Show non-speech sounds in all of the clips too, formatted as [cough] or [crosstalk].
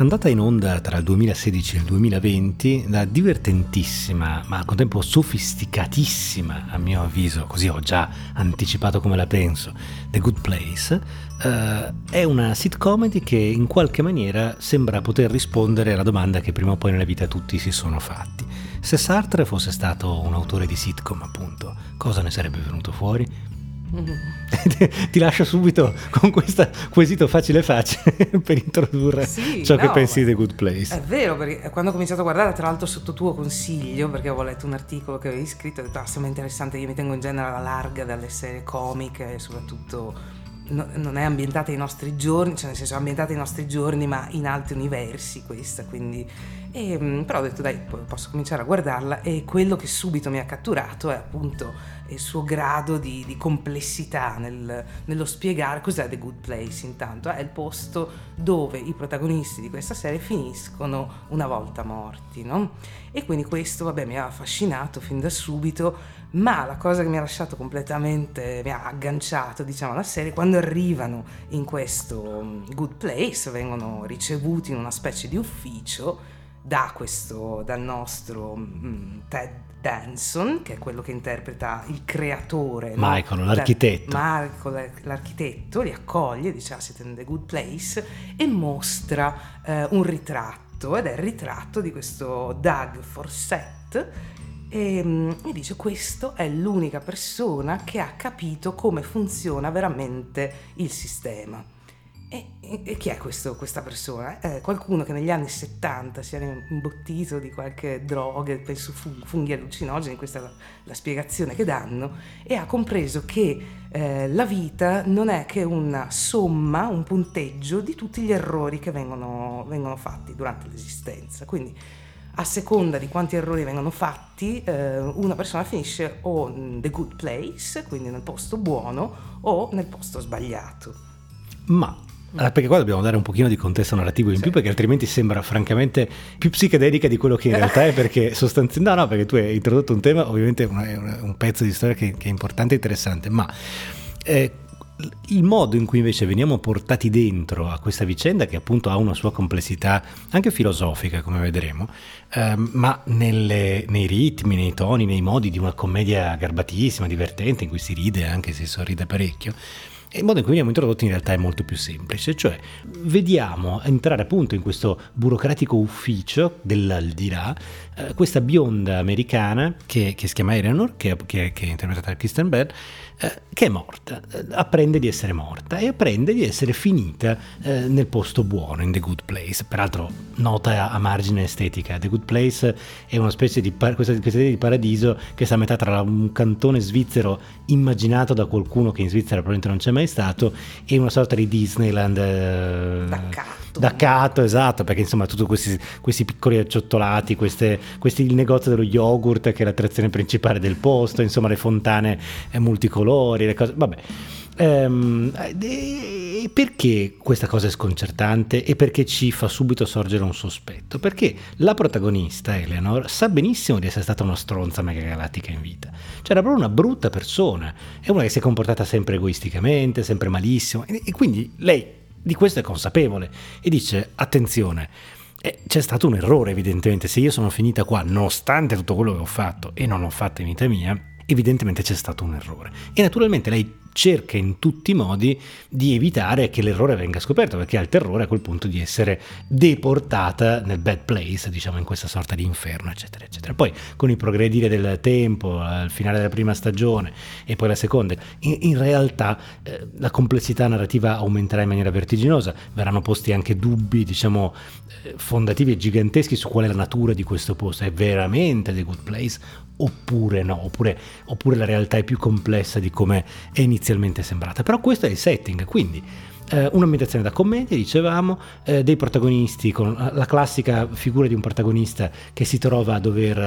Andata in onda tra il 2016 e il 2020, la divertentissima, ma al contempo sofisticatissima, a mio avviso, così ho già anticipato come la penso, The Good Place, eh, è una sitcomedy che in qualche maniera sembra poter rispondere alla domanda che prima o poi nella vita tutti si sono fatti. Se Sartre fosse stato un autore di sitcom, appunto, cosa ne sarebbe venuto fuori? [laughs] Ti lascio subito con questo quesito facile facile [laughs] per introdurre sì, ciò no, che pensi di The Good Place. È vero, perché quando ho cominciato a guardare, tra l'altro sotto tuo consiglio, perché avevo letto un articolo che avevi scritto, ho detto, ah, sembra interessante, io mi tengo in genere alla larga dalle serie comiche e soprattutto no, non è ambientata ai nostri giorni, cioè nel senso è ambientata ai nostri giorni, ma in altri universi questa, quindi... E, ehm, però ho detto dai, posso cominciare a guardarla e quello che subito mi ha catturato è appunto il suo grado di, di complessità nel, nello spiegare cos'è The Good Place intanto, è il posto dove i protagonisti di questa serie finiscono una volta morti, no? E quindi questo, vabbè, mi ha affascinato fin da subito ma la cosa che mi ha lasciato completamente, mi ha agganciato diciamo alla serie, quando arrivano in questo mm, good place, vengono ricevuti in una specie di ufficio da questo, dal nostro um, Ted Danson, che è quello che interpreta il creatore. Michael, no? l'architetto. Michael, l'architetto, li accoglie, dice ah, siete in the good place, e mostra eh, un ritratto, ed è il ritratto di questo Doug Forsett, e mi mm, dice questo è l'unica persona che ha capito come funziona veramente il sistema. E, e, chi è questo, questa persona? È qualcuno che negli anni 70 si era imbottito di qualche droga, penso funghi allucinogeni, questa è la, la spiegazione che danno, e ha compreso che eh, la vita non è che una somma, un punteggio di tutti gli errori che vengono, vengono fatti durante l'esistenza. Quindi a seconda di quanti errori vengono fatti, eh, una persona finisce o in the good place, quindi nel posto buono, o nel posto sbagliato. Ma allora, perché qua dobbiamo dare un pochino di contesto narrativo in sì. più perché altrimenti sembra francamente più psichedelica di quello che in [laughs] realtà è perché sostanzialmente no no perché tu hai introdotto un tema ovviamente un, un pezzo di storia che, che, è importante e interessante ma eh, il modo in cui invece veniamo portati dentro a questa vicenda, che appunto ha una sua complessità anche filosofica, come vedremo, ehm, ma nelle, nei ritmi, nei toni, nei modi di una commedia garbatissima, divertente, in cui si ride anche se sorride parecchio, e il modo in cui veniamo introdotti in realtà è molto più semplice, cioè vediamo entrare appunto in questo burocratico ufficio dell'aldilà eh, questa bionda americana che, che si chiama Eleanor, che, che, che è interpretata da Kristen Bell, eh, che è morta, eh, apprende di essere morta e apprende di essere finita eh, nel posto buono, in The Good Place. Peraltro nota a margine estetica, The Good Place è una specie di, par- questa, questa idea di paradiso che sta a metà tra un cantone svizzero immaginato da qualcuno che in Svizzera probabilmente non c'è mai stato e una sorta di Disneyland eh, da cato, esatto, perché insomma tutti questi, questi piccoli acciottolati, queste, questi, il negozio dello yogurt che è l'attrazione principale del posto, insomma le fontane multicolori colori, le cose, vabbè. Ehm, perché questa cosa è sconcertante e perché ci fa subito sorgere un sospetto? Perché la protagonista, Eleanor, sa benissimo di essere stata una stronza megagalattica in vita. Cioè era proprio una brutta persona, è una che si è comportata sempre egoisticamente, sempre malissimo e, e quindi lei di questo è consapevole e dice attenzione, eh, c'è stato un errore evidentemente, se io sono finita qua nonostante tutto quello che ho fatto e non l'ho fatto in vita mia, evidentemente c'è stato un errore. E naturalmente lei cerca in tutti i modi di evitare che l'errore venga scoperto, perché ha il terrore a quel punto di essere deportata nel bad place, diciamo in questa sorta di inferno, eccetera, eccetera. Poi con il progredire del tempo, al finale della prima stagione e poi la seconda, in, in realtà eh, la complessità narrativa aumenterà in maniera vertiginosa, verranno posti anche dubbi, diciamo, eh, fondativi e giganteschi su qual è la natura di questo posto, è veramente The Good Place oppure no, oppure, oppure la realtà è più complessa di come è inizialmente sembrata. Però questo è il setting, quindi eh, un'ambientazione da commedia, dicevamo, eh, dei protagonisti con la classica figura di un protagonista che si trova a dover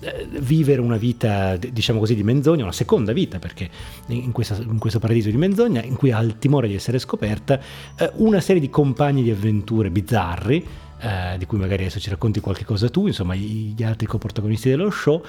eh, vivere una vita, diciamo così, di menzogna, una seconda vita, perché in, questa, in, questo paradiso di menzogna, in cui ha il timore di essere scoperta, eh, una serie di compagni di avventure bizzarri, eh, di cui magari adesso ci racconti qualche cosa tu, insomma gli altri coprotagonisti dello show,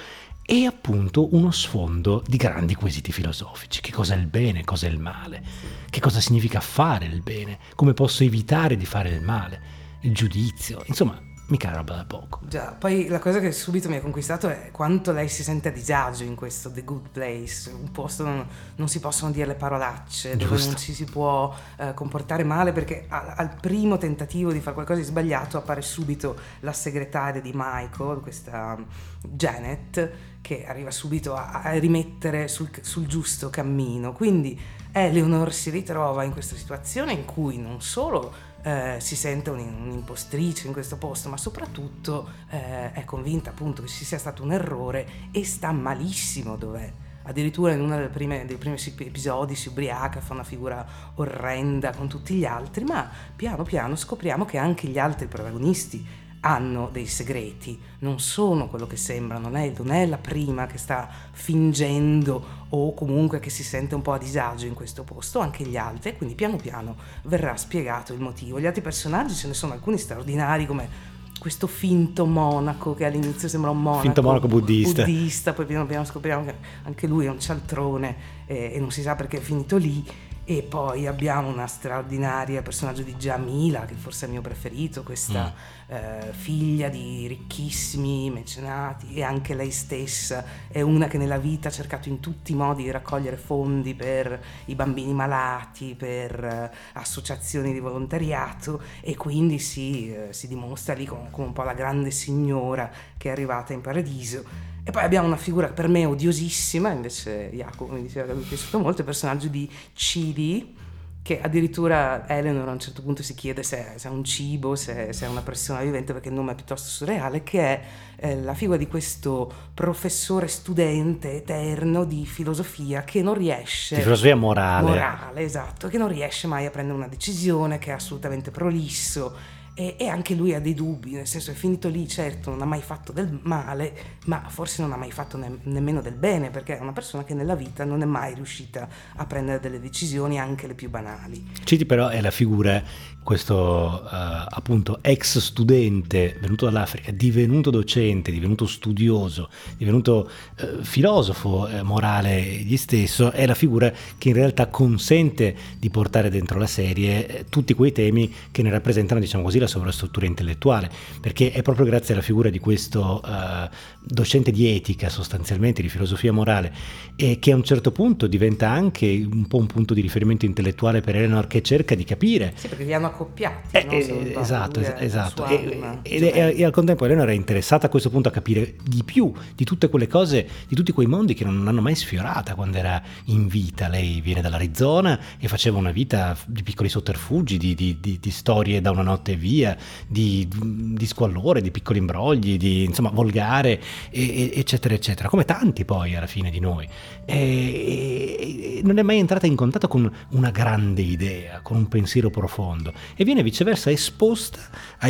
e appunto uno sfondo di grandi quesiti filosofici. Che cosa è il bene, cosa è il male? Che cosa significa fare il bene? Come posso evitare di fare il male? il giudizio, insomma mica roba da poco. Già, poi la cosa che subito mi ha conquistato è quanto lei si sente a disagio in questo The Good Place, un posto dove non, non si possono dire le parolacce, Giusto. dove non ci si può eh, comportare male perché al, al, primo tentativo di fare qualcosa di sbagliato appare subito la segretaria di Michael, questa Janet, che arriva subito a, a rimettere sul, sul giusto cammino. Quindi Eleanor si ritrova in questa situazione in cui non solo eh, si sente un'impostrice in questo posto, ma soprattutto eh, è convinta appunto che ci sia stato un errore e sta malissimo dov'è. Addirittura in uno dei primi episodi si ubriaca, fa una figura orrenda con tutti gli altri, ma piano piano scopriamo che anche gli altri protagonisti hanno dei segreti, non sono quello che sembrano, non è, non è la prima che sta fingendo o comunque che si sente un po' a disagio in questo posto, anche gli altri, quindi piano piano verrà spiegato il motivo. Gli altri personaggi ce ne sono alcuni straordinari come questo finto monaco che all'inizio sembra un monaco finto monaco buddista, buddista poi piano piano scopriamo che anche lui è un cialtrone eh, e non si sa perché è finito lì e poi abbiamo una straordinaria personaggio di Jamila, che forse è il mio preferito, questa mm. eh, figlia di ricchissimi mecenati e anche lei stessa è una che nella vita ha cercato in tutti i modi di raccogliere fondi per i bambini malati, per eh, associazioni di volontariato e quindi si, eh, si dimostra lì come, come un po' la grande signora che è arrivata in paradiso e poi abbiamo una figura per me odiosissima, invece Jacopo mi diceva che mi è piaciuto molto, il personaggio di Chidi, che addirittura Eleanor a un certo punto si chiede se, se è un cibo, se, se, è una persona vivente, perché il nome è piuttosto surreale, che è eh, la figura di questo professore studente eterno di filosofia che non riesce... Di filosofia morale. Morale, esatto, che non riesce mai a prendere una decisione, che è assolutamente prolisso e, e, anche lui ha dei dubbi, nel senso è finito lì, certo, non ha mai fatto del male, ma forse non ha mai fatto ne- nemmeno del bene, perché è una persona che nella vita non è mai riuscita a prendere delle decisioni, anche le più banali. Citi però è la figura, questo uh, appunto ex studente venuto dall'Africa, divenuto docente, divenuto studioso, divenuto uh, filosofo uh, morale egli stesso, è la figura che in realtà consente di portare dentro la serie tutti quei temi che ne rappresentano, diciamo così, la sovrastruttura intellettuale, perché è proprio grazie alla figura di questo uh, docente di etica, sostanzialmente di filosofia morale, e che a un certo punto diventa anche un po' un punto di riferimento intellettuale per Eleanor che cerca di capire. Sì, perché li hanno accoppiati. Eh, no? eh, esatto, esatto. E, e, e, e, al contempo Eleanor è interessata a questo punto a capire di più di tutte quelle cose, di tutti quei mondi che non hanno mai sfiorata quando era in vita. Lei viene dall'Arizona e faceva una vita di piccoli sotterfugi, di, di, di, di storie da una notte via via, di, di squallore, di piccoli imbrogli, di insomma volgare, e, eccetera, eccetera, come tanti poi alla fine di noi. E, e non è mai entrata in contatto con una grande idea, con un pensiero profondo e viene viceversa esposta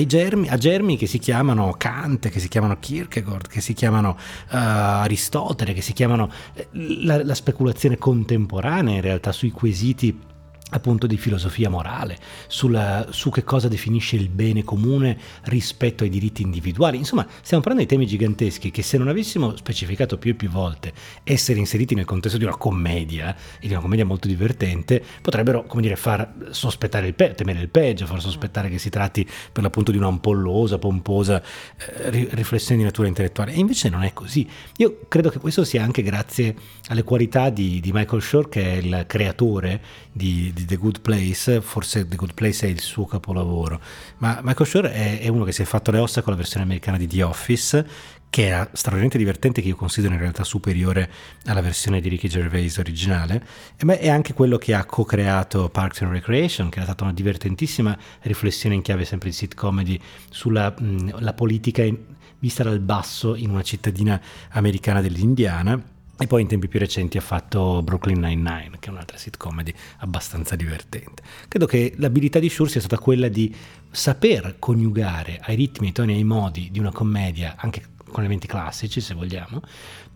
germi, a germi che si chiamano Kant, che si chiamano Kierkegaard, che si chiamano uh, Aristotele, che si chiamano eh, la, la speculazione contemporanea in realtà sui quesiti appunto di filosofia morale, sulla, su che cosa definisce il bene comune rispetto ai diritti individuali. Insomma, stiamo parlando di temi giganteschi che se non avessimo specificato più e più volte essere inseriti nel contesto di una commedia, e di una commedia molto divertente, potrebbero, come dire, far sospettare il peggio, temere il peggio, far sospettare che si tratti per l'appunto di una ampollosa, pomposa eh, riflessione di natura intellettuale. E invece non è così. Io credo che questo sia anche grazie alle qualità di, di Michael Shore, che è il creatore di di The Good Place, forse The Good Place è il suo capolavoro, ma Michael Shore è, è uno che si è fatto le ossa con la versione americana di The Office, che è straordinariamente divertente, che io considero in realtà superiore alla versione di Ricky Gervais originale, ma è anche quello che ha co-creato Parks and Recreation, che è stata una divertentissima riflessione in chiave sempre di sitcomedy sulla mh, politica in, vista dal basso in una cittadina americana dell'Indiana e poi in tempi più recenti ha fatto Brooklyn Nine-Nine, che è un'altra sitcomedy abbastanza divertente. Credo che l'abilità di Shur sia stata quella di saper coniugare ai ritmi, ai toni ai modi di una commedia, anche con elementi classici se vogliamo,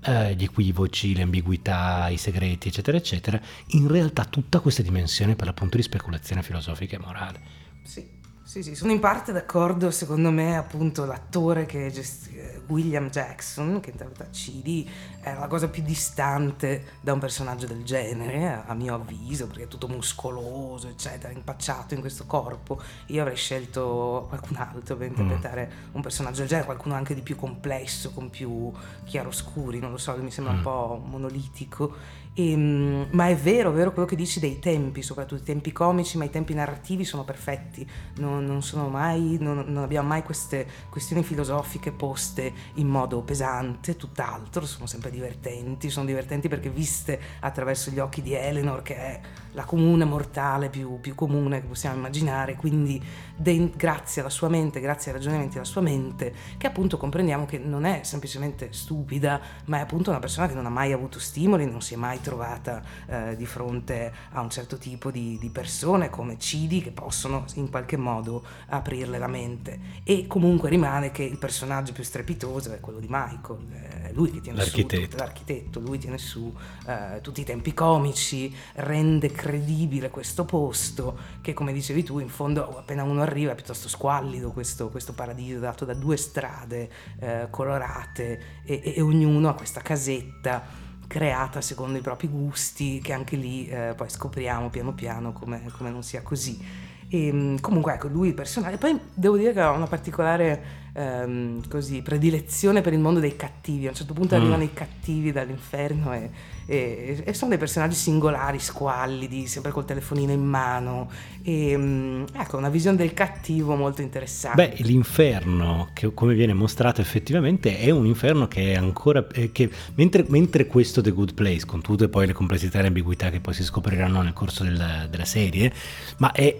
eh, gli equivoci, le ambiguità, i segreti, eccetera, eccetera, in realtà tutta questa dimensione per l'appunto di speculazione filosofica e morale. Sì, sì, sì, sono in parte d'accordo, secondo me appunto l'attore che gest- William Jackson, che interpreta Cidi, è la cosa più distante da un personaggio del genere, a mio avviso, perché è tutto muscoloso, eccetera, impacciato in questo corpo. Io avrei scelto qualcun altro per interpretare mm. un personaggio del genere, qualcuno anche di più complesso, con più chiaroscuri, non lo so, mi sembra mm. un po' monolitico e, ehm, ma è vero, è vero quello che dici dei tempi, soprattutto i tempi comici, ma i tempi narrativi sono perfetti, non, non, mai, non, non abbiamo mai queste questioni filosofiche poste in modo pesante, tutt'altro, sono sempre divertenti, sono divertenti perché viste attraverso gli occhi di Eleanor, che è la comune mortale più, più comune che possiamo immaginare, quindi de, grazie alla sua mente, grazie ai ragionamenti della sua mente, che appunto comprendiamo che non è semplicemente stupida, ma è appunto una persona che non ha mai avuto stimoli, non si è mai trovata eh, di fronte a un certo tipo di, di, persone come Cidi che possono in qualche modo aprirle la mente. E comunque rimane che il personaggio più strepitoso è quello di Michael, è lui che tiene l'architetto. su l'architetto, lui tiene su eh, tutti i tempi comici, rende credibile questo posto che come dicevi tu in fondo appena uno arriva è piuttosto squallido questo, questo paradiso dato da due strade eh, colorate e, e, e ognuno ha questa casetta creata secondo i propri gusti, che anche lì eh, poi scopriamo piano piano come, come non sia così. E, ehm, comunque ecco, lui il personaggio, poi devo dire che ha una particolare ehm, così, predilezione per il mondo dei cattivi, a un certo punto mm. arrivano i cattivi dall'inferno e, e, e, sono dei personaggi singolari, squallidi, sempre col telefonino in mano, e ehm, ecco una visione del cattivo molto interessante. Beh, l'inferno, che come viene mostrato effettivamente, è un inferno che è ancora, eh, che mentre, mentre, questo The Good Place, con tutte poi le complessità e le ambiguità che poi si scopriranno nel corso della, della serie, ma è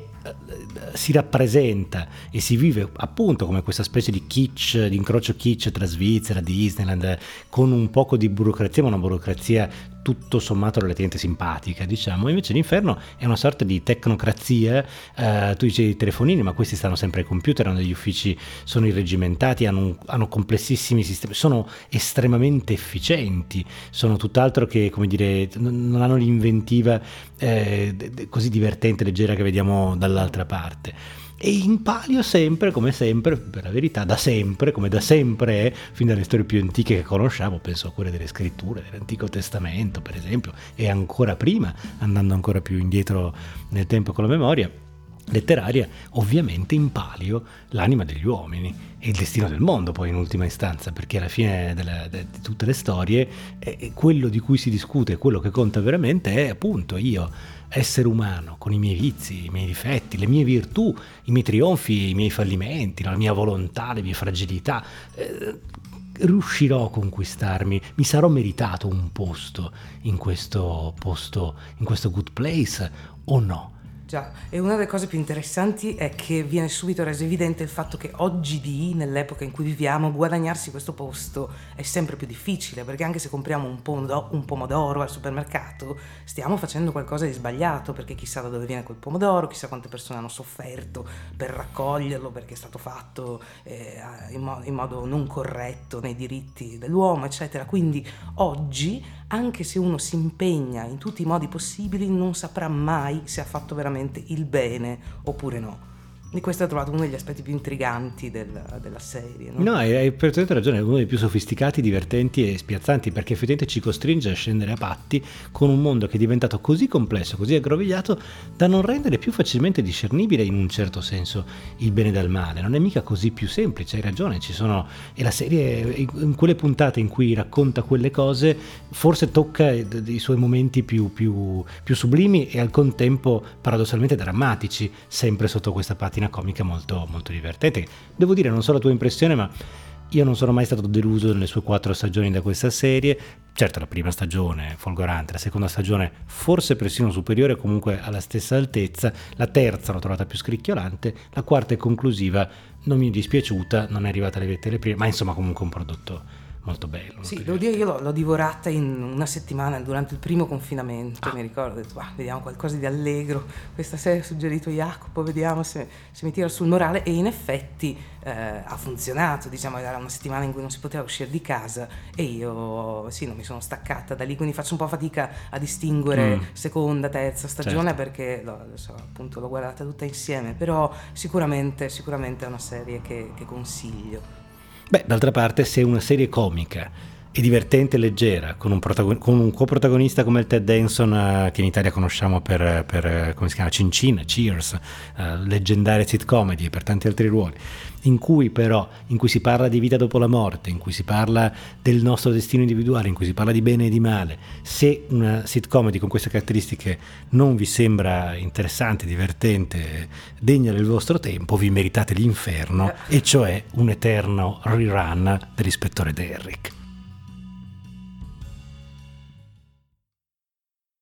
si rappresenta e si vive appunto come questa specie di kitsch, di incrocio kitsch tra Svizzera, Disneyland, con un poco di burocrazia, ma una burocrazia tutto sommato relativamente simpatica, diciamo. Invece l'inferno è una sorta di tecnocrazia. Eh, tu dici i telefonini, ma questi stanno sempre ai computer, hanno degli uffici, sono irregimentati, hanno, un, hanno complessissimi sistemi, sono estremamente efficienti, sono tutt'altro che, come dire, non hanno l'inventiva eh, così divertente, leggera che vediamo dall'altra parte e in palio sempre, come sempre, per la verità, da sempre, come da sempre è, fin dalle storie più antiche che conosciamo, penso a quelle delle scritture, dell'Antico Testamento per esempio, e ancora prima, andando ancora più indietro nel tempo con la memoria, letteraria, ovviamente in palio l'anima degli uomini e il destino del mondo poi in ultima istanza, perché alla fine della, de, di tutte le storie eh, quello di cui si discute, quello che conta veramente è appunto io essere umano, con i miei vizi, i miei difetti, le mie virtù, i miei trionfi, i miei fallimenti, la mia volontà, le mie fragilità, eh, riuscirò a conquistarmi, mi sarò meritato un posto in questo posto, in questo good place o no? Già, e una delle cose più interessanti è che viene subito reso evidente il fatto che oggi nell'epoca in cui viviamo, guadagnarsi questo posto è sempre più difficile, perché anche se compriamo un pomodoro, un pomodoro al supermercato, stiamo facendo qualcosa di sbagliato, perché chissà da dove viene quel pomodoro, chissà quante persone hanno sofferto per raccoglierlo, perché è stato fatto eh, in, mo- in modo non corretto nei diritti dell'uomo, eccetera. Quindi oggi, anche se uno si impegna in tutti i modi possibili, non saprà mai se ha fatto veramente veramente il bene oppure no. E questo ho trovato uno degli aspetti più intriganti del, della serie. No, no hai, hai perfettamente ragione, è uno dei più sofisticati, divertenti e spiazzanti perché effettivamente ci costringe a scendere a patti con un mondo che è diventato così complesso, così aggrovigliato da non rendere più facilmente discernibile in un certo senso il bene dal male. Non è mica così più semplice, hai ragione, ci sono... e la serie in quelle puntate in cui racconta quelle cose forse tocca i suoi momenti più, più, più sublimi e al contempo paradossalmente drammatici, sempre sotto questa patina patina comica molto, molto divertente. Devo dire, non so la tua impressione, ma io non sono mai stato deluso nelle sue quattro stagioni da questa serie. Certo, la prima stagione folgorante, la seconda stagione forse persino superiore, comunque alla stessa altezza. La terza l'ho trovata più scricchiolante. La quarta e conclusiva non mi è dispiaciuta, non è arrivata alle vette le prime, ma insomma, comunque un prodotto molto bello. Sì, devo dire, io l'ho, l'ho, divorata in una settimana durante il primo confinamento, ah. mi ricordo, ho detto, ah, vediamo qualcosa di allegro, questa serie ha suggerito Jacopo, vediamo se, se mi tira sul morale e in effetti eh, ha funzionato, diciamo, era una settimana in cui non si poteva uscire di casa e io sì, non mi sono staccata da lì, quindi faccio un po' fatica a distinguere mm. seconda, terza stagione certo. perché lo, so, appunto l'ho guardata tutta insieme, però sicuramente, sicuramente è una serie che, che consiglio. Beh, d'altra parte, se una serie comica è divertente e leggera, con un, protagon- con un coprotagonista come il Ted Danson, uh, che in Italia conosciamo per, per come si chiama, Cin Cin, Cheers, uh, leggendarie sitcomedy e per tanti altri ruoli, in cui però, in cui si parla di vita dopo la morte, in cui si parla del nostro destino individuale, in cui si parla di bene e di male, se una sitcomedy con queste caratteristiche non vi sembra interessante, divertente, degna del vostro tempo, vi meritate l'inferno, e cioè un eterno rerun dell'ispettore Derrick.